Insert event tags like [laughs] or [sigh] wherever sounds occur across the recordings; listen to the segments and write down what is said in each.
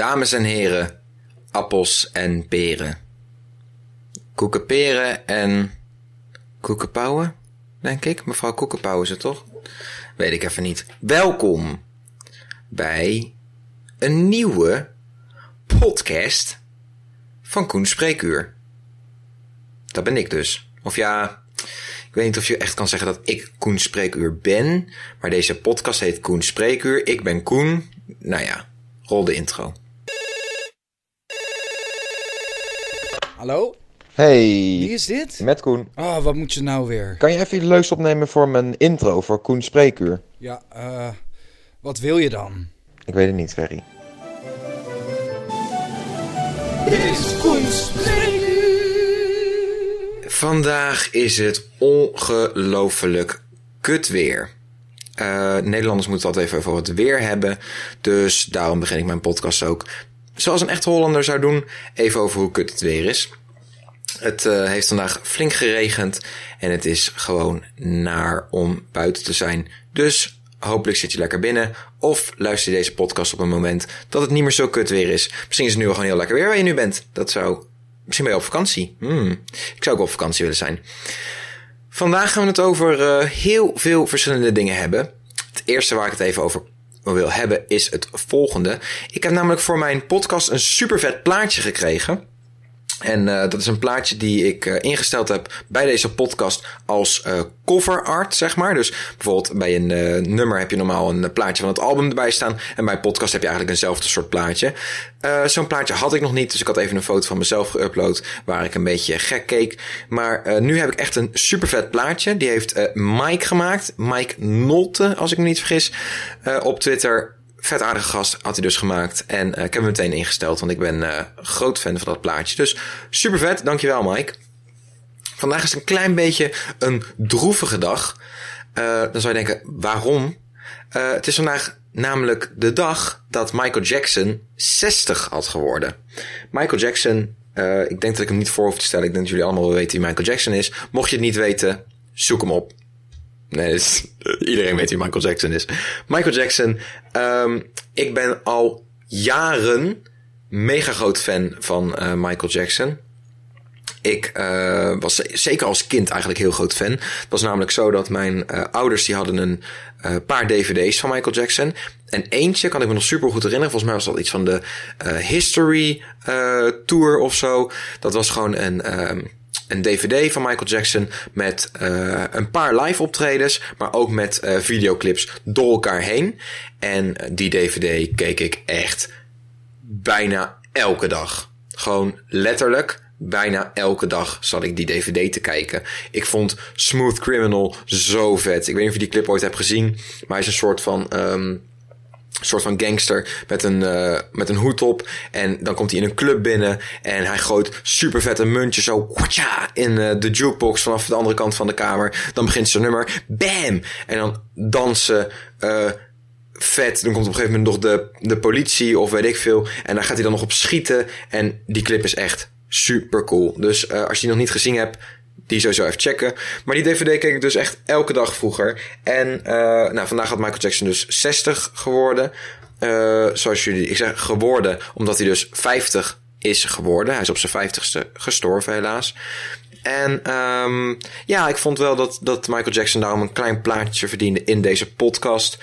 Dames en heren, appels en peren. Koekenperen en koekenpauwen, denk ik. Mevrouw Koekenpauwen het toch? Weet ik even niet. Welkom bij een nieuwe podcast van Koen Spreekuur. Dat ben ik dus. Of ja, ik weet niet of je echt kan zeggen dat ik Koen Spreekuur ben. Maar deze podcast heet Koen Spreekuur. Ik ben Koen. Nou ja, rol de intro. Hallo? Hey, Wie is dit? met Koen. Oh, wat moet je nou weer? Kan je even iets leuks opnemen voor mijn intro voor Koen Spreekuur? Ja, eh, wat wil je dan? Ik weet het niet, Ferry. Dit is Koens Vandaag is het ongelooflijk kut weer. Eh, Nederlanders moeten altijd even over het weer hebben. Dus daarom begin ik mijn podcast ook. Zoals een echte Hollander zou doen, even over hoe kut het weer is. Het eh, heeft vandaag flink geregend en het is gewoon naar om buiten te zijn. Dus hopelijk zit je lekker binnen of luister je deze podcast op een moment dat het niet meer zo kut weer is. Misschien is het nu al gewoon heel lekker weer waar je nu bent. Dat zou... Misschien ben je op vakantie. Hmm. Ik zou ook op vakantie willen zijn. Vandaag gaan we het over eh, heel veel verschillende dingen hebben. Het eerste waar ik het even over wil hebben is het volgende. Ik heb namelijk voor mijn podcast een super vet plaatje gekregen. En uh, dat is een plaatje die ik uh, ingesteld heb bij deze podcast als uh, cover art, zeg maar. Dus bijvoorbeeld bij een nummer heb je normaal een plaatje van het album erbij staan. En bij een podcast heb je eigenlijk eenzelfde soort plaatje. Zo'n plaatje had ik nog niet, dus ik had even een foto van mezelf geüpload waar ik een beetje gek keek. Maar nu heb ik echt een super vet plaatje. Die heeft Mike gemaakt. Mike Nolte, als ik me niet vergis, op Twitter vet aardige gast had hij dus gemaakt. En uh, ik heb hem meteen ingesteld, want ik ben uh, groot fan van dat plaatje. Dus super vet, dankjewel Mike. Vandaag is een klein beetje een droevige dag. Uh, dan zou je denken, waarom? het is vandaag namelijk de dag dat Michael Jackson 60 had geworden. Michael Jackson, ik denk dat ik hem niet voor hoef te stellen. Ik denk dat jullie allemaal wel weten wie Michael Jackson is. Mocht je het niet weten, zoek hem op. Nee, iedereen weet wie Michael Jackson is. Michael Jackson. Um, ik ben al jaren mega groot fan van uh, Michael Jackson. Ik uh, was zeker als kind eigenlijk heel groot fan. Het was namelijk zo dat mijn uh, ouders die hadden een paar dvd's van Michael Jackson. En eentje kan ik me nog super goed herinneren. Volgens mij was dat iets van de History Tour of zo. Dat was gewoon een... Um, een DVD van Michael Jackson met uh, een paar live optredens, maar ook met uh, videoclips door elkaar heen. En die DVD keek ik echt bijna elke dag. Gewoon letterlijk bijna elke dag zat ik die DVD te kijken. Ik vond Smooth Criminal zo vet. Ik weet niet of je die clip ooit hebt gezien, maar hij is een soort van um, een soort van gangster met een, uh, met een hoed op. En dan komt hij in een club binnen. En hij gooit super vette muntjes zo kwacha, in uh, de jukebox vanaf de andere kant van de kamer. Dan begint zijn nummer. Bam! En dan dansen. Uh, vet. Dan komt op een gegeven moment nog de, de politie of weet ik veel. En daar gaat hij dan nog op schieten. En die clip is echt super cool. Dus als je die nog niet gezien hebt, die sowieso even checken. Maar die DVD keek ik dus echt elke dag vroeger. En uh, nou, vandaag had Michael Jackson dus 60 geworden. Uh, zoals jullie, ik zeg geworden, omdat hij dus 50 is geworden. Hij is op zijn 50ste gestorven, helaas. En um, ja, ik vond wel dat, dat Michael Jackson daarom een klein plaatje verdiende in deze podcast.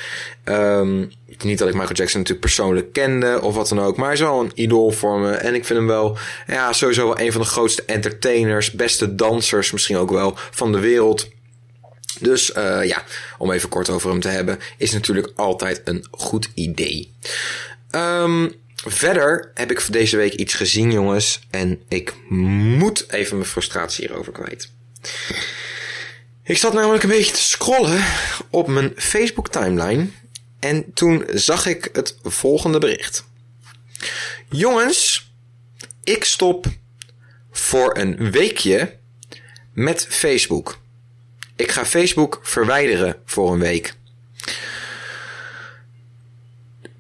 Um, niet dat ik Michael Jackson natuurlijk persoonlijk kende of wat dan ook, maar hij is wel een idool voor me. En ik vind hem wel, ja, sowieso wel een van de grootste entertainers, beste dansers misschien ook wel van de wereld. Dus uh, ja, om even kort over hem te hebben, is natuurlijk altijd een goed idee. Um, Verder heb ik voor deze week iets gezien, jongens. En ik moet even mijn frustratie hierover kwijt. Ik zat namelijk een beetje te scrollen op mijn Facebook timeline. En toen zag ik het volgende bericht. Jongens, ik stop voor een weekje met Facebook. Ik ga Facebook verwijderen voor een week.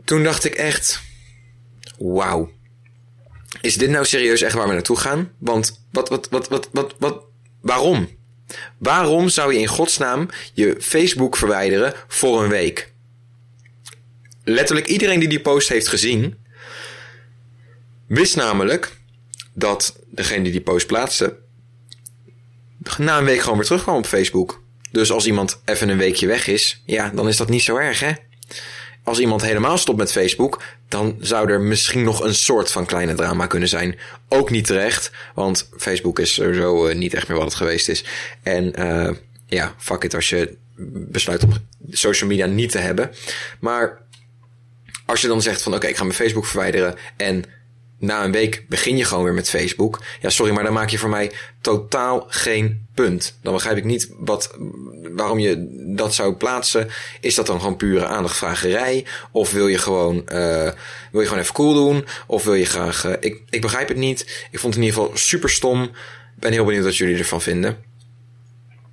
Toen dacht ik echt wauw. Is dit nou serieus echt waar we naartoe gaan? Want wat, wat, wat, wat, wat, wat, waarom? Waarom zou je in godsnaam je Facebook verwijderen voor een week? Letterlijk iedereen die die post heeft gezien, wist namelijk dat degene die die post plaatste na een week gewoon weer terugkwam op Facebook. Dus als iemand even een weekje weg is, ja, dan is dat niet zo erg, hè? Als iemand helemaal stopt met Facebook, dan zou er misschien nog een soort van kleine drama kunnen zijn. Ook niet terecht, want Facebook is sowieso uh, niet echt meer wat het geweest is. En uh, ja, fuck it als je besluit om social media niet te hebben. Maar als je dan zegt van oké, ik ga mijn Facebook verwijderen en na een week begin je gewoon weer met Facebook. Ja, sorry, maar dan maak je voor mij totaal geen punt. Dan begrijp ik niet wat, waarom je dat zou plaatsen. Is dat dan gewoon pure aandachtvragerij? Of wil je gewoon, uh, wil je gewoon even cool doen? Of wil je graag, uh, ik, ik begrijp het niet. Ik vond het in ieder geval super stom. Ben heel benieuwd wat jullie ervan vinden.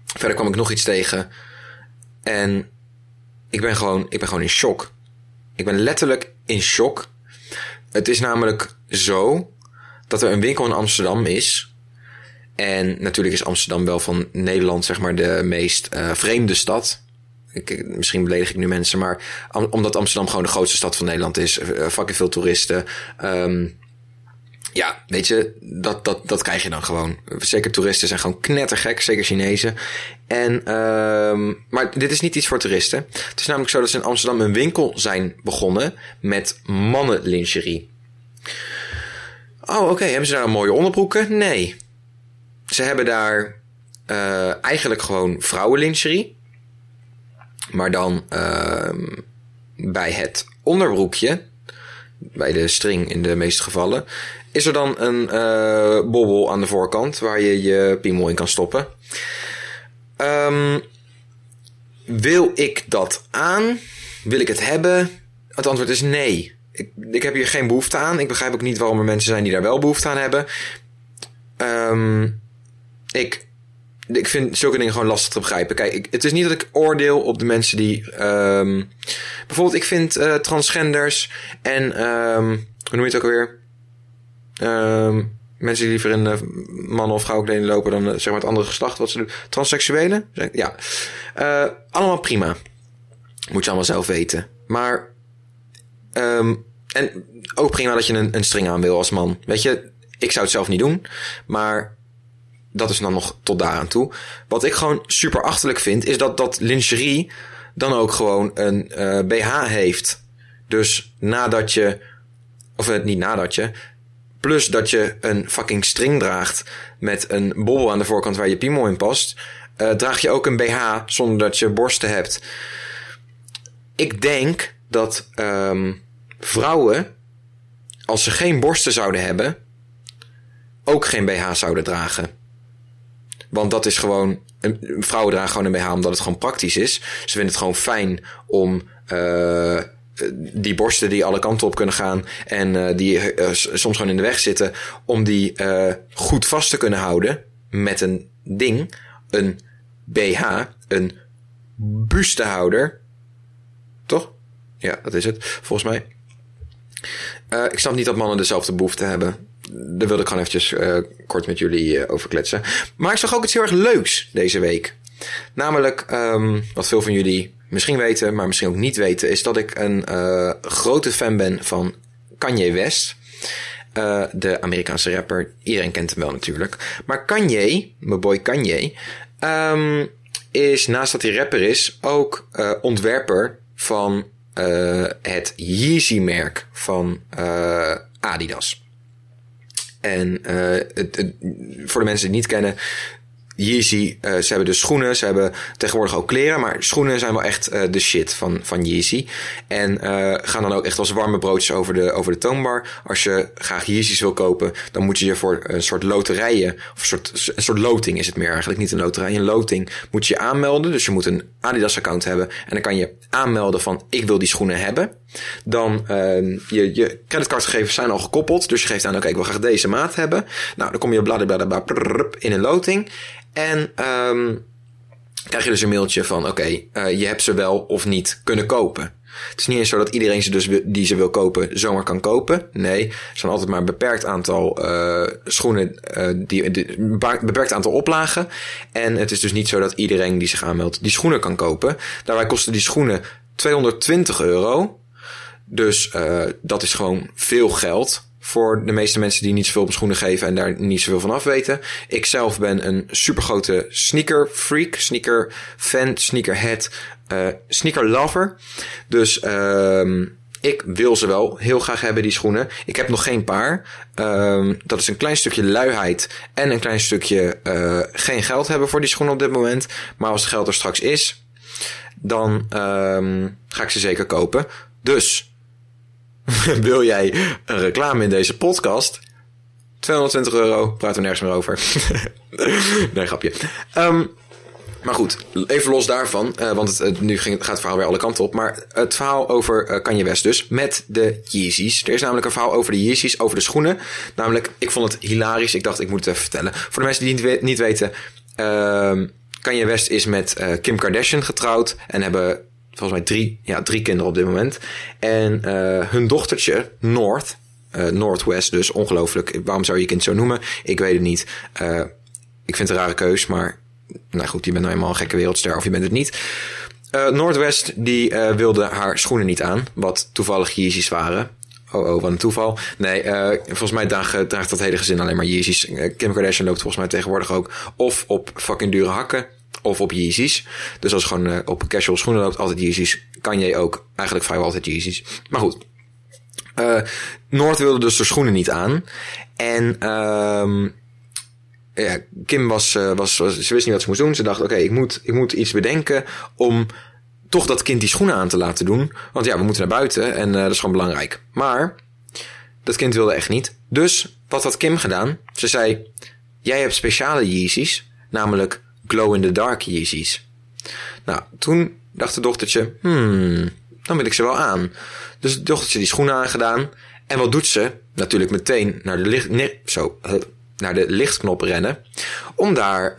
Verder kwam ik nog iets tegen. En ik ben gewoon, ik ben gewoon in shock. Ik ben letterlijk in shock. Het is namelijk zo dat er een winkel in Amsterdam is. En natuurlijk is Amsterdam wel van Nederland, zeg maar, de meest uh, vreemde stad. Ik, misschien beledig ik nu mensen, maar omdat Amsterdam gewoon de grootste stad van Nederland is. Uh, fucking veel toeristen. Um, ja, weet je, dat, dat, dat krijg je dan gewoon. Zeker toeristen zijn gewoon knettergek, zeker Chinezen. En, um, maar dit is niet iets voor toeristen. Het is namelijk zo dat ze in Amsterdam een winkel zijn begonnen met mannenlingerie. Oh, oké. Hebben ze daar mooie onderbroeken? Nee. Ze hebben daar uh, eigenlijk gewoon vrouwenlingerie. Maar dan uh, bij het onderbroekje, bij de string in de meeste gevallen, is er dan een uh, bobbel aan de voorkant waar je je piemel in kan stoppen. Um, wil ik dat aan? Wil ik het hebben? Het antwoord is nee. Ik, heb hier geen behoefte aan. Ik begrijp ook niet waarom er mensen zijn die daar wel behoefte aan hebben. Um, ik, ik vind zulke dingen gewoon lastig te begrijpen. Kijk, het is niet dat ik oordeel op de mensen die. Um, bijvoorbeeld, ik vind uh, transgenders en. Um, hoe noem je het ook alweer? Mensen die liever in uh, mannen of vrouwenkleding lopen dan uh, zeg maar het andere geslacht wat ze doen. Transseksuelen? Ja. Allemaal prima. Moet je allemaal zelf weten. Maar. Um, en ook prima dat je een, een string aan wil als man. Weet je, ik zou het zelf niet doen. Maar dat is dan nog tot daaraan toe. Wat ik gewoon super achterlijk vind, is dat dat lingerie dan ook gewoon een BH heeft. Dus nadat je, of uh, niet nadat je, plus dat je een fucking string draagt met een bobbel aan de voorkant waar je piemel in past, uh, draag je ook een BH zonder dat je borsten hebt. Ik denk dat um, vrouwen, als ze geen borsten zouden hebben, ook geen BH zouden dragen. Want dat is gewoon. Vrouwen dragen gewoon een BH omdat het gewoon praktisch is. Ze vinden het gewoon fijn om. Uh, die borsten die alle kanten op kunnen gaan en uh, die uh, soms gewoon in de weg zitten, om die goed vast te kunnen houden met een ding, een BH, een bustehouder. Toch? Ja, dat is het, volgens mij. ik snap niet dat mannen dezelfde behoefte hebben daar wilde ik gewoon eventjes uh, kort met jullie uh, over kletsen. Maar ik zag ook iets heel erg leuks deze week. Namelijk, um, wat veel van jullie misschien weten, maar misschien ook niet weten, is dat ik een grote fan ben van Kanye West. de Amerikaanse rapper. Iedereen kent hem wel natuurlijk. Maar Kanye, mijn boy Kanye, um, is naast dat hij rapper is, ook ontwerper van het Yeezy-merk van Adidas. En het, het, voor de mensen die het niet kennen, Yeezy, uh, ze hebben dus schoenen, ze hebben tegenwoordig ook kleren, maar schoenen zijn wel echt uh, de shit van, van Yeezy. En uh, gaan dan ook echt als warme broodjes over de, over de toonbar. Als je graag Yeezys wil kopen, dan moet je je voor een soort loterijen, of een soort, een soort loting is het meer eigenlijk, niet een loterij, een loting, moet je je aanmelden. Dus je moet een Adidas account hebben en dan kan je aanmelden van ik wil die schoenen hebben. Dan uh, je, je creditcardgegevens zijn al gekoppeld, dus je geeft aan oké, ik wil graag deze maat hebben. Nou, dan kom je blablabla in een loting. En um, krijg je dus een mailtje van: oké, okay, uh, je hebt ze wel of niet kunnen kopen. Het is niet eens zo dat iedereen ze dus die ze wil kopen zomaar kan kopen. Nee, er zijn altijd maar een beperkt aantal uh, schoenen, uh, die, die, beperkt aantal oplagen. En het is dus niet zo dat iedereen die zich aanmeldt die schoenen kan kopen. Daarbij kosten die schoenen 220 euro. Dus uh, dat is gewoon veel geld voor de meeste mensen die niet zoveel op schoenen geven en daar niet zoveel van af weten. Ik zelf ben een supergrote sneaker freak, sneaker fan, sneakerhead, uh, sneaker lover. Dus ehm ik wil ze wel heel graag hebben, die schoenen. Ik heb nog geen paar. Um, dat is een klein stukje luiheid en een klein stukje uh, geen geld hebben voor die schoenen op dit moment. Maar als het geld er straks is, dan um, ga ik ze zeker kopen. Dus, [laughs] wil jij een reclame in deze podcast? 220 euro, praten we nergens meer over. [laughs] nee, grapje. Um, maar goed, even los daarvan, uh, want het, nu ging, gaat het verhaal weer alle kanten op. Maar het verhaal over uh, Kanye West dus, met de Yeezys. Er is namelijk een verhaal over de Yeezys, over de schoenen. Namelijk, ik vond het hilarisch. Ik dacht, ik moet het even vertellen. Voor de mensen die het niet, weten, uh, Kanye West is met uh, Kim Kardashian getrouwd. En hebben volgens mij drie, ja, drie kinderen op dit moment. En hun dochtertje, North, Northwest dus, ongelooflijk. Waarom zou je je kind zo noemen? Ik weet het niet. ik vind het een rare keus, maar nou goed, je bent nou eenmaal een gekke wereldster of je bent het niet. Uh, Noordwest die uh, wilde haar schoenen niet aan, wat toevallig Yeezys waren. Oh, oh, wat een toeval. Nee, uh, volgens mij draagt, draagt dat hele gezin alleen maar Yeezys. Kim Kardashian loopt volgens mij tegenwoordig ook of op fucking dure hakken of op Yeezys. Dus als je gewoon op casual schoenen loopt, altijd Yeezys. Kan je ook eigenlijk vrijwel altijd Yeezys. Maar goed. Noord wilde dus de schoenen niet aan. En ehm ja, Kim was, uh, was, ze wist niet wat ze moest doen. Ze dacht, oké, ik, moet, ik moet iets bedenken om toch dat kind die schoenen aan te laten doen. Want ja, we moeten naar buiten en uh, dat is gewoon belangrijk. Maar dat kind wilde echt niet. Dus wat had Kim gedaan? Ze zei, jij hebt speciale Yeezys, namelijk glow-in-the-dark Yeezys. Nou, toen dacht de dochtertje, hmm, dan wil ik ze wel aan. Dus het dochtertje die schoenen aangedaan. En wat doet ze? Natuurlijk meteen naar de licht... Nee, zo, naar de lichtknop rennen. Om daar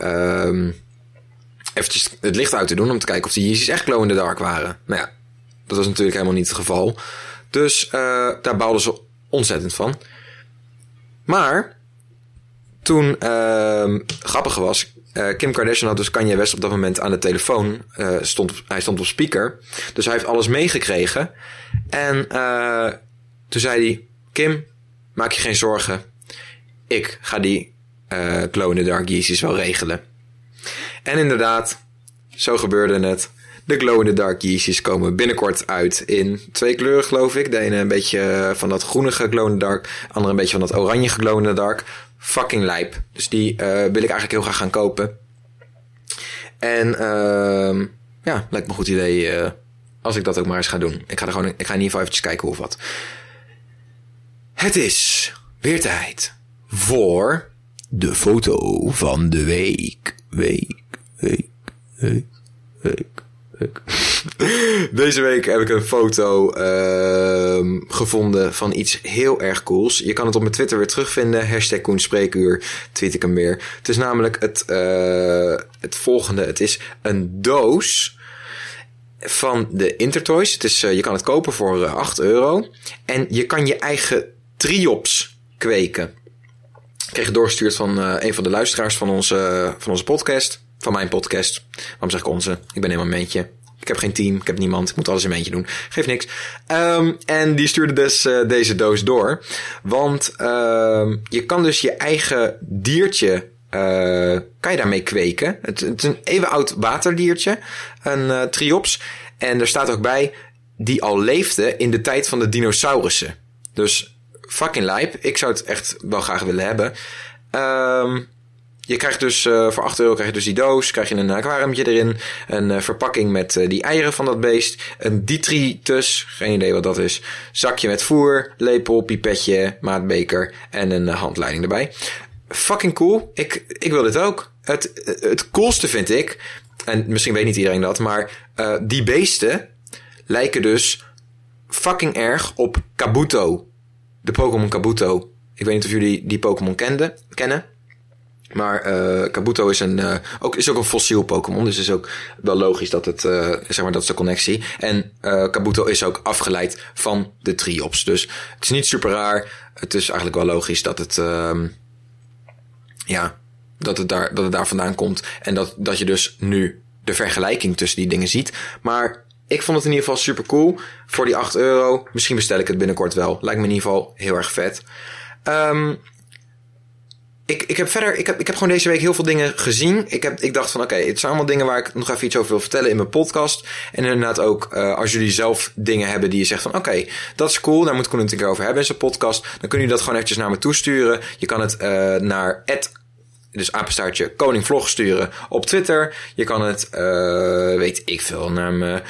um, eventjes het licht uit te doen. Om te kijken of die Yeezys echt glow in the dark waren. Nou ja, dat was natuurlijk helemaal niet het geval. Dus uh, daar bouwden ze ontzettend van. Maar toen uh, grappig was, uh, Kim Kardashian had dus Kanye West op dat moment aan de telefoon. Uh, stond, hij stond op speaker. Dus hij heeft alles meegekregen. En uh, toen zei hij: Kim, maak je geen zorgen ik ga die the Dark Yeezys wel regelen. En inderdaad, zo gebeurde het. De Glow in the Dark Yeezys komen binnenkort uit in twee kleuren, geloof ik. De ene een beetje van dat groenige Glow in the Dark. De andere een beetje van dat oranje Glow in the Dark. Fucking lijp. Dus die uh, wil ik eigenlijk heel graag gaan kopen. En uh, ja, lijkt me een goed idee uh, als ik dat ook maar eens ga doen. Ik ga er gewoon, ik ga in ieder geval eventjes kijken hoe of wat. Het is weer tijd voor de foto van de week. Week, week, week, week, week. Deze week heb ik een foto uh, gevonden van iets heel erg cools. Je kan het op mijn Twitter weer terugvinden. Hashtag Koen Spreekuur. Tweet ik hem weer. Het is namelijk het, uh, het volgende. Het is een doos van de Intertoys. Het is, uh, je kan het kopen voor 8 euro. En je kan je eigen triops kweken. Ik kreeg het doorgestuurd van een van de luisteraars van onze, van onze podcast. Van mijn podcast. Waarom zeg ik onze? Ik ben helemaal een meentje. Ik heb geen team, ik heb niemand. Ik moet alles in mijn eentje doen. Geeft niks. Um, en die stuurde dus uh, deze doos door. Want uh, je kan dus je eigen diertje uh, kan je daarmee kweken. Het, is een even oud waterdiertje. Een uh, triops. En er staat ook bij die al leefde in de tijd van de dinosaurussen. Dus fucking lijp. Ik zou het echt wel graag willen hebben. Um, je krijgt dus uh, voor 8 euro krijg je dus die doos. Krijg je een aquariumtje erin. Een uh, verpakking met uh, die eieren van dat beest. Een detritus. Geen idee wat dat is. Zakje met voer. Lepel, pipetje, maatbeker. En een handleiding erbij. Fucking cool. Ik, ik wil dit ook. Het, het coolste vind ik. En misschien weet niet iedereen dat. Maar die beesten lijken dus fucking erg op Kabuto de Pokémon Kabuto. Ik weet niet of jullie die Pokémon kennen. Maar uh, Kabuto is, een, uh, ook, is ook een fossiel Pokémon. Dus is ook wel logisch dat het, uh, zeg maar, dat is de connectie. En Kabuto is ook afgeleid van de Triops. Dus het is niet super raar. Het is eigenlijk wel logisch dat het, ehm, ja, dat het, daar, dat het daar vandaan komt. En dat, dat je dus nu de vergelijking tussen die dingen ziet. Maar ik vond het in ieder geval super cool. Voor die 8 euro. Misschien bestel ik het binnenkort wel. Lijkt me in ieder geval heel erg vet. Ehm ik, ik heb verder, ik heb, ik heb gewoon deze week heel veel dingen gezien. Ik, heb, ik dacht van oké, het zijn allemaal dingen waar ik nog even iets over wil vertellen in mijn podcast. En inderdaad ook, uh, als jullie zelf dingen hebben die je zegt van oké, dat is cool, daar moet Koen het een keer over hebben in zijn podcast. Dan kunnen jullie dat gewoon eventjes naar me toesturen. Je kan het uh, naar dus apenstaartje Koning Vlog sturen op Twitter. Je kan het, uh, weet ik veel, naar me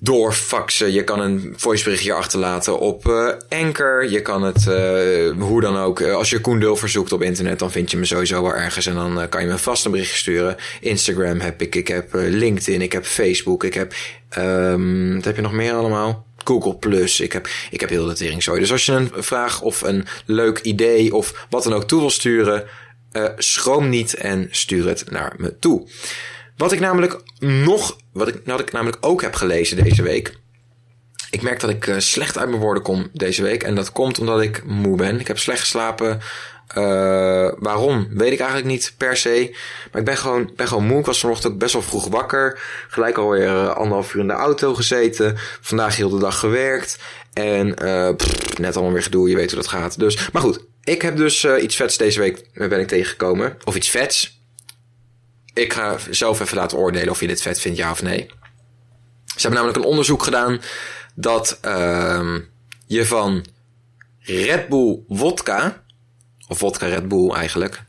doorfaxen. Je kan een voiceberichtje achterlaten op uh, Anchor. Je kan het, uh, hoe dan ook, uh, als je Koen Dul verzoekt op internet, dan vind je me sowieso wel ergens. En dan kan je me vast een berichtje sturen. Instagram heb ik, ik heb LinkedIn, ik heb Facebook, ik heb, um, wat heb je nog meer allemaal? Google Plus. Ik heb, ik heb heel de tering zo. Dus als je een vraag of een leuk idee of wat dan ook toe wil sturen, schroom niet en stuur het naar me toe. Wat ik namelijk nog, wat ik, wat ik namelijk ook heb gelezen deze week. Ik merk dat ik uh, slecht uit mijn woorden kom deze week. En dat komt omdat ik moe ben. Ik heb slecht geslapen. Uh, waarom? Weet ik eigenlijk niet per se. Maar ik ben gewoon, ben gewoon moe. Ik was vanochtend ook best wel vroeg wakker. Gelijk alweer uh, anderhalf uur in de auto gezeten. Vandaag heel de dag gewerkt. En pff, net allemaal weer gedoe. Je weet hoe dat gaat. Dus, maar goed. Ik heb dus iets vets deze week ben ik tegengekomen. Of iets vets ik ga zelf even laten oordelen of je dit vet vindt, ja of nee. Ze hebben namelijk een onderzoek gedaan dat uh, je van Red Bull vodka, of vodka Red Bull eigenlijk,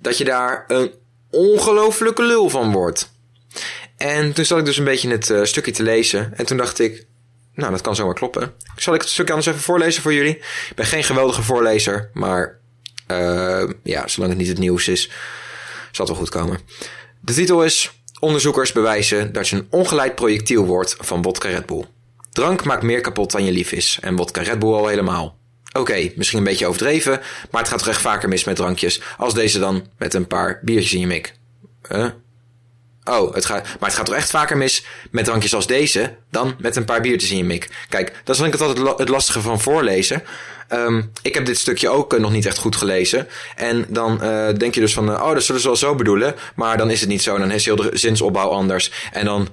dat je daar een ongelofelijke lul van wordt. En toen zat ik dus een beetje het uh, stukje te lezen. En toen dacht ik, nou, dat kan zomaar kloppen. Zal ik het stukje anders even voorlezen voor jullie? Ik ben geen geweldige voorlezer, maar uh, ja, zolang het niet het nieuws is, zal het wel goed komen. De titel is Onderzoekers bewijzen dat je een ongeleid projectiel wordt van vodka Red Bull. Drank maakt meer kapot dan je lief is en vodka Red Bull al helemaal. Oké, misschien een beetje overdreven, maar het gaat toch vaker mis met drankjes als deze dan met een paar biertjes in je mik. Huh? Oh, het gaat, maar het gaat toch echt vaker mis met drankjes als deze dan met een paar biertjes in je mik. Kijk, dat is denk ik altijd het lastige van voorlezen. Um, ik heb dit stukje ook uh, nog niet echt goed gelezen. En dan uh, denk je dus van, uh, oh, dat zullen ze wel zo bedoelen. Maar dan is het niet zo. Dan is heel de zinsopbouw anders. En dan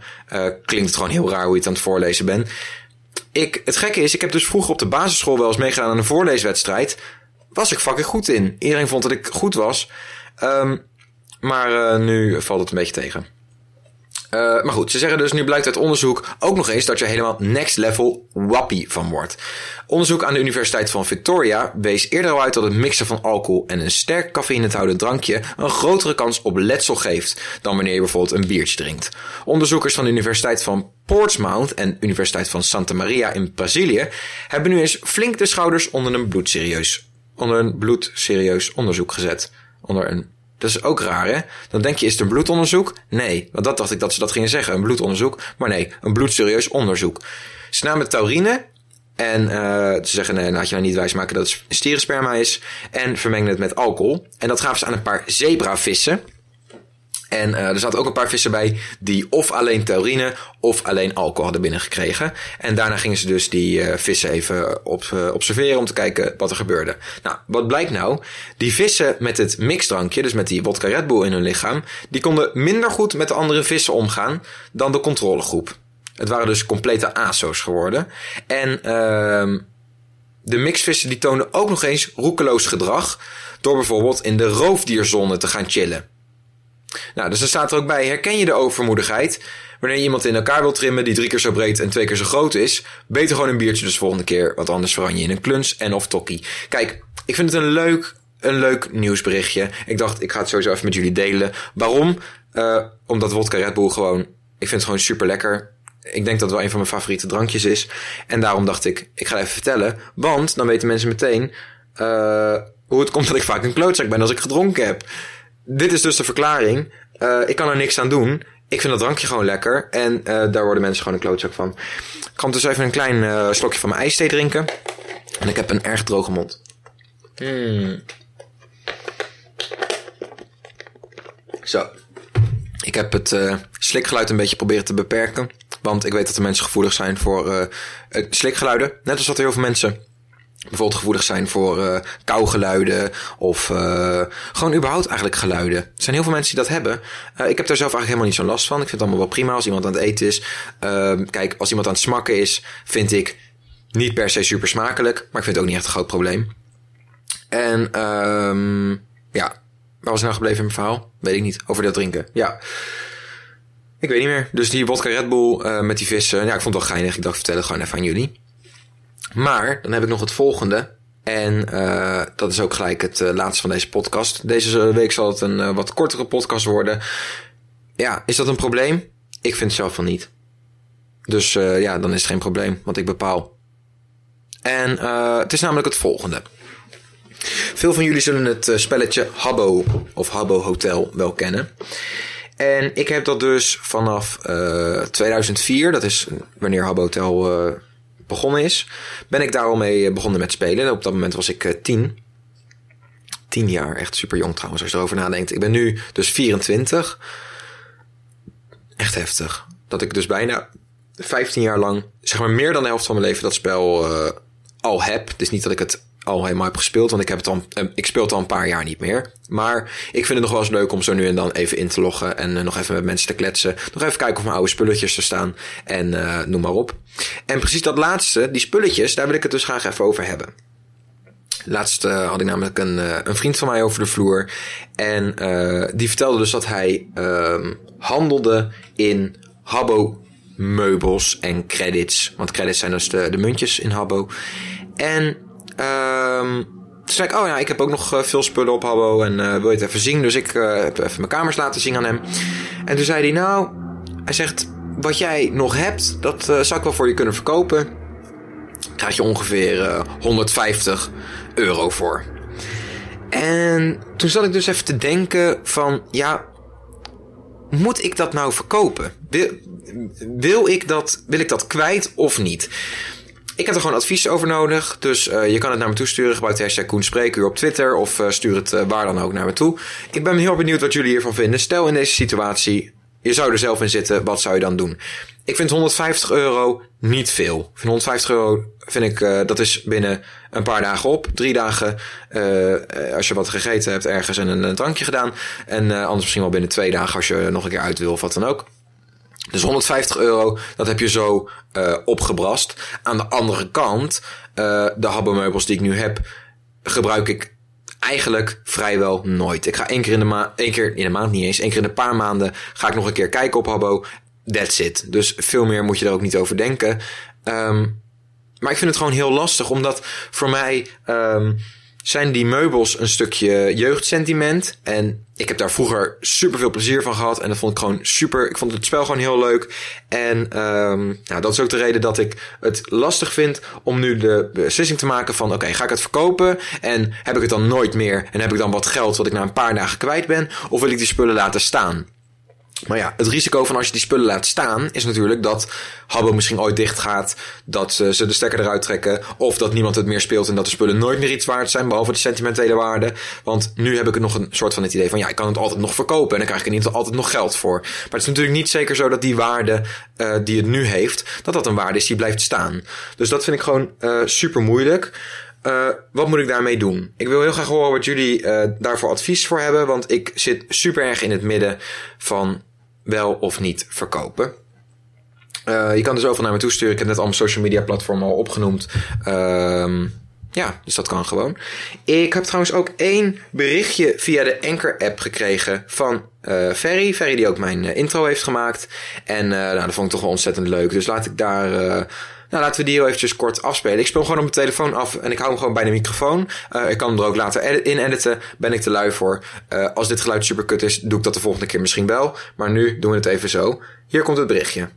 klinkt het gewoon heel raar hoe je het aan het voorlezen bent. Ik, het gekke is, ik heb dus vroeger op de basisschool wel eens meegedaan aan een voorleeswedstrijd. Was ik fucking goed in. Iedereen vond dat ik goed was. Um, maar nu valt het een beetje tegen. Uh, maar goed, ze zeggen dus nu blijkt uit onderzoek ook nog eens dat je helemaal next level wappie van wordt. Onderzoek aan de Universiteit van Victoria wees eerder al uit dat het mixen van alcohol en een sterk cafeïnehoudend drankje een grotere kans op letsel geeft dan wanneer je bijvoorbeeld een biertje drinkt. Onderzoekers van de Universiteit van Portsmouth en Universiteit van Santa Maria in Brazilië hebben nu eens flink de schouders onder een bloedserieus, onder een bloedserieus onderzoek gezet. Onder een dat is ook raar, hè? Dan denk je, is het een bloedonderzoek? Nee, want dat dacht ik dat ze dat gingen zeggen, een bloedonderzoek. Maar nee, een bloedserieus onderzoek. Ze namen taurine en uh, ze zeggen, nee, laat je nou niet wijsmaken dat het stierensperma is. En vermengen het met alcohol. En dat gaven ze aan een paar zebravissen. En uh, er zaten ook een paar vissen bij die of alleen taurine of alleen alcohol hadden binnengekregen. En daarna gingen ze dus die uh, vissen even op, uh, observeren om te kijken wat er gebeurde. Nou, wat blijkt nou? Die vissen met het mixdrankje, dus met die vodka Red in hun lichaam, die konden minder goed met de andere vissen omgaan dan de controlegroep. Het waren dus complete ASO's geworden. En uh, de mixvissen die toonden ook nog eens roekeloos gedrag door bijvoorbeeld in de roofdierzone te gaan chillen. Nou, dus er staat er ook bij, herken je de overmoedigheid? Wanneer je iemand in elkaar wil trimmen die drie keer zo breed en twee keer zo groot is, beter gewoon een biertje dus volgende keer, want anders verander je in een kluns en of tokkie. Kijk, ik vind het een leuk, een leuk nieuwsberichtje. Ik dacht, ik ga het sowieso even met jullie delen. Waarom? Uh, omdat vodka Red Bull gewoon, ik vind het gewoon super lekker. Ik denk dat het wel een van mijn favoriete drankjes is. En daarom dacht ik, ik ga even vertellen. Want dan weten mensen meteen uh, hoe het komt dat ik vaak een klootzak ben als ik gedronken heb dit is dus de verklaring. Uh, ik kan er niks aan doen. Ik vind dat drankje gewoon lekker. En uh, daar worden mensen gewoon een klootzak van. Ik kan dus even een klein uh, slokje van mijn ijsthee drinken. En ik heb een erg droge mond. Hmm. Zo. Ik heb het slikgeluid een beetje proberen te beperken. Want ik weet dat de mensen gevoelig zijn voor slikgeluiden. Net als dat heel veel mensen bijvoorbeeld gevoelig zijn voor uh, kauwgeluiden of uh, gewoon überhaupt eigenlijk geluiden. Er zijn heel veel mensen die dat hebben. Uh, ik heb daar zelf eigenlijk helemaal niet zo'n last van. Ik vind het allemaal wel prima als iemand aan het eten is. Ehm, kijk, als iemand aan het smakken is, vind ik niet per se super smakelijk, maar ik vind het ook niet echt een groot probleem. En um, ja, waar was ik nou gebleven in mijn verhaal? Weet ik niet. Over dat drinken. Ja. Ik weet niet meer. Dus die vodka Red Bull met die vissen. Ja, ik vond het wel geinig. Ik dacht, vertel het gewoon even aan jullie. Maar dan heb ik nog het volgende. En uh, dat is ook gelijk het uh, laatste van deze podcast. Deze week zal het een wat kortere podcast worden. Ja, is dat een probleem? Ik vind het zelf van niet. Dus ja, dan is het geen probleem, want ik bepaal. En het is namelijk het volgende. Veel van jullie zullen het spelletje Habbo of Habbo Hotel wel kennen. En ik heb dat dus vanaf 2004, dat is wanneer Habbo Hotel begonnen is, ben ik daar al mee begonnen met spelen. Op dat moment was ik uh, tien. Tien jaar, echt super jong trouwens als je erover nadenkt. Ik ben nu dus 24. Echt heftig. Dat ik dus bijna 15 jaar lang, zeg maar meer dan de helft van mijn leven dat spel uh, al heb. Is niet dat ik het al helemaal heb gespeeld. Want ik, heb het al, ik speel het al een paar jaar niet meer. Maar ik vind het nog wel eens leuk om zo nu en dan even in te loggen. En uh, nog even met mensen te kletsen. Nog even kijken of mijn oude spulletjes er staan. En uh, noem maar op. En precies dat laatste, die spulletjes, daar wil ik het dus graag even over hebben. Laatst had ik namelijk een, een vriend van mij over de vloer. En die vertelde dus dat hij ehm, handelde in Habbo meubels en credits. Want credits zijn dus de, de muntjes in Habbo. En Um, toen zei ik, oh ja, ik heb ook nog uh, veel spullen op Habbo en uh, wil je het even zien? Dus ik uh, heb even mijn kamers laten zien aan hem. En toen zei hij, nou, hij zegt, wat jij nog hebt, dat zou ik wel voor je kunnen verkopen. Krijg je ongeveer 150 euro voor. En toen zat ik dus even te denken van, ja, moet ik dat nou verkopen? Wil, wil, ik, dat, wil ik dat kwijt of niet? Ik heb er gewoon advies over nodig. Dus uh, je kan het naar me toe sturen. Gebruik de hashtag Koen Spreekuur op Twitter. Of uh, stuur het uh, waar dan ook naar me toe. Ik ben heel benieuwd wat jullie hiervan vinden. Stel in deze situatie, je zou er zelf in zitten. Wat zou je dan doen? Ik vind 150 euro niet veel. Ik vind 150 euro, vind ik, dat is binnen een paar dagen op. Drie dagen, als je wat gegeten hebt ergens en een, een drankje gedaan. En anders misschien wel binnen twee dagen als je nog een keer uit wil of wat dan ook. Dus 150 euro, dat heb je zo uh, opgebrast. Aan de andere kant, uh, de habbo-meubels die ik nu heb, gebruik ik eigenlijk vrijwel nooit. Ik ga één keer in de maand, één keer in de maand niet eens, één keer in een paar maanden ga ik nog een keer kijken op habbo. That's it. Dus veel meer moet je er ook niet over denken. Um, maar ik vind het gewoon heel lastig, omdat voor mij um, zijn die meubels een stukje jeugdsentiment. En ik heb daar vroeger super veel plezier van gehad. En dat vond ik gewoon super. Ik vond het spel gewoon heel leuk. En um, nou, dat is ook de reden dat ik het lastig vind om nu de beslissing te maken van... oké, ga ik het verkopen? En heb ik het dan nooit meer? En heb ik dan wat geld wat ik na een paar dagen kwijt ben? Of wil ik die spullen laten staan? Maar ja, het risico van als je die spullen laat staan is natuurlijk dat Habbo misschien ooit dicht gaat, dat ze de stekker eruit trekken, of dat niemand het meer speelt en dat de spullen nooit meer iets waard zijn, behalve de sentimentele waarde. Want nu heb ik nog een soort van het idee van ja, ik kan het altijd nog verkopen en dan krijg ik er niet altijd nog geld voor. Maar het is natuurlijk niet zeker zo dat die waarde uh, die het nu heeft, dat dat een waarde is die blijft staan. Dus dat vind ik gewoon uh, super moeilijk. Uh, wat moet ik daarmee doen? Ik wil heel graag horen wat jullie uh, daarvoor advies voor hebben. Want ik zit super erg in het midden van wel of niet verkopen. Uh, je kan dus overal naar me toe sturen. Ik heb net al mijn social media platform al opgenoemd. Uh, ja, dus dat kan gewoon. Ik heb trouwens ook één berichtje via de Anchor app gekregen van uh, Ferry. Ferry die ook mijn intro heeft gemaakt. En nou, dat vond ik toch wel ontzettend leuk. Dus laat ik daar nou, laten we die heel eventjes kort afspelen. Ik speel gewoon op mijn telefoon af en ik hou hem gewoon bij de microfoon. Uh, ik kan hem er ook later in editen. Ben ik te lui voor. Uh, als dit geluid super kut is, doe ik dat de volgende keer misschien wel. Maar nu doen we het even zo. Hier komt het berichtje.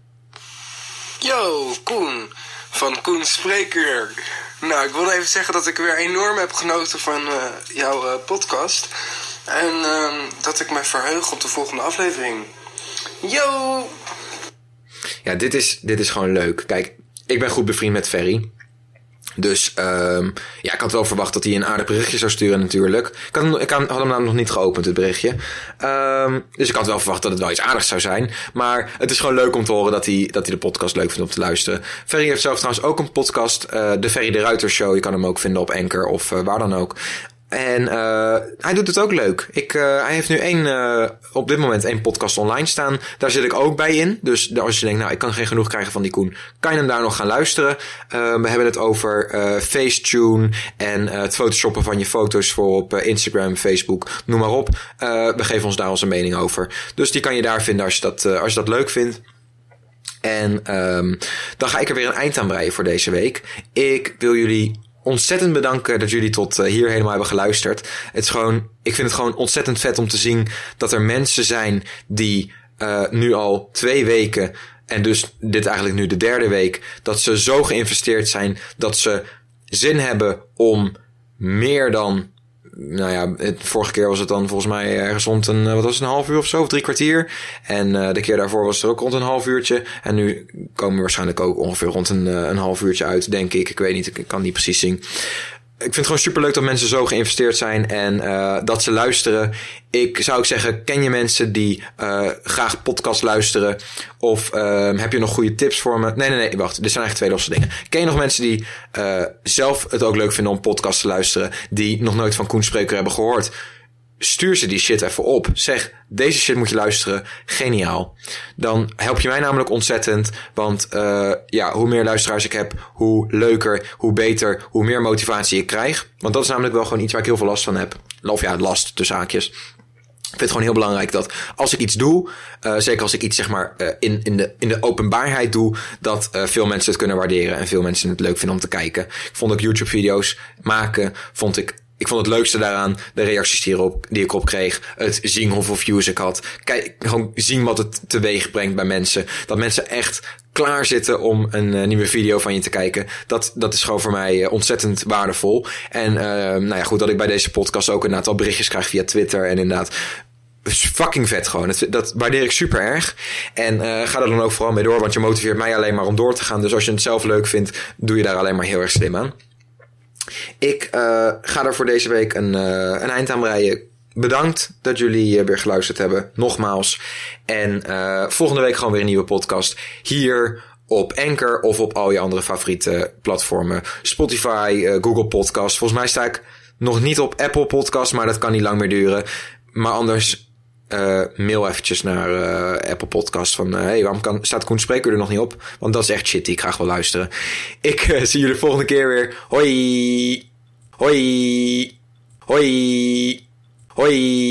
Yo, Koen. Van Koen Spreekuur. Nou, ik wilde even zeggen dat ik weer enorm heb genoten van uh, jouw podcast. En ehm, dat ik me verheug op de volgende aflevering. Yo! Ja, dit is, dit is gewoon leuk. Kijk, ik ben goed bevriend met Ferry. Dus um, ja, ik had wel verwacht dat hij een aardig berichtje zou sturen natuurlijk. Ik had, hem, ik had hem namelijk nog niet geopend, het berichtje. Um, dus ik had wel verwacht dat het wel iets aardigs zou zijn. Maar het is gewoon leuk om te horen dat hij, dat hij de podcast leuk vindt om te luisteren. Ferry heeft zelf trouwens ook een podcast. Uh, de Ferry de Ruiter Show. Je kan hem ook vinden op Anchor of uh, waar dan ook. En uh, hij doet het ook leuk. Ik, uh, hij heeft nu één, uh, op dit moment één podcast online staan. Daar zit ik ook bij in. Dus als je denkt, nou, ik kan geen genoeg krijgen van die Koen, kan je hem daar nog gaan luisteren. we hebben het over Facetune en het photoshoppen van je foto's voor op Instagram, Facebook, noem maar op. we geven ons daar onze mening over. Dus die kan je daar vinden als je dat, als je dat leuk vindt. En um, dan ga ik er weer een eind aan breien voor deze week. Ik wil jullie ontzettend bedanken dat jullie tot hier helemaal hebben geluisterd. Het is gewoon, ik vind het gewoon ontzettend vet om te zien dat er mensen zijn die uh, nu al twee weken en dus dit eigenlijk nu de derde week, dat ze zo geïnvesteerd zijn dat ze zin hebben om meer dan nou ja, het, vorige keer was het dan volgens mij ergens rond een, wat was het, een half uur of zo, of drie kwartier. En uh, de keer daarvoor was het er ook rond een half uurtje. En nu komen we waarschijnlijk ook ongeveer rond een, een half uurtje uit, denk ik. Ik weet niet, ik kan niet precies zien ik vind het gewoon superleuk dat mensen zo geïnvesteerd zijn en uh, dat ze luisteren. Ik zou ook zeggen, ken je mensen die uh, graag podcast luisteren? Of uh, heb je nog goede tips voor me? Nee, nee, nee, wacht. Dit zijn eigenlijk twee losse dingen. Ken je nog mensen die zelf het ook leuk vinden om podcast te luisteren, die nog nooit van Koen Spreker hebben gehoord? Stuur ze die shit even op. Zeg, deze shit moet je luisteren. Geniaal. Dan help je mij namelijk ontzettend. Want uh, ja, hoe meer luisteraars ik heb, hoe leuker, hoe beter, hoe meer motivatie ik krijg. Want dat is namelijk wel gewoon iets waar ik heel veel last van heb. Of ja, last tussen haakjes. Ik vind het gewoon heel belangrijk dat als ik iets doe, uh, zeker als ik iets zeg maar uh, in, in, de, in de openbaarheid doe, dat veel mensen het kunnen waarderen en veel mensen het leuk vinden om te kijken. Ik vond ook YouTube video's maken, vond ik ik vond het leukste daaraan de reacties die, ik op kreeg. Het zien hoeveel views ik had. Kijk, gewoon zien wat het teweeg brengt bij mensen. Dat mensen echt klaar zitten om een uh, nieuwe video van je te kijken. Dat, dat is gewoon voor mij uh, ontzettend waardevol. En uh, nou ja, goed dat ik bij deze podcast ook inderdaad al berichtjes krijg via Twitter. En inderdaad fucking vet gewoon. Dat, waardeer ik super erg. En ga er dan ook vooral mee door, want je motiveert mij alleen maar om door te gaan. Dus als je het zelf leuk vindt, doe je daar alleen maar heel erg slim aan. Ik uh, ga er voor deze week een, uh, een eind aan breien. Bedankt dat jullie weer geluisterd hebben. Nogmaals. En volgende week gewoon weer een nieuwe podcast. Hier op Anchor of op al je andere favoriete platformen. Spotify, Google Podcast. Volgens mij sta ik nog niet op Apple Podcast, maar dat kan niet lang meer duren. Maar anders uh, mail eventjes naar uh, Apple Podcast van... Uh, hey, waarom kan, staat Koen Spreker er nog niet op? Want dat is echt shit die ik graag wil luisteren. Ik zie jullie volgende keer weer. Hoi! Hoi! Hoi! Hoi!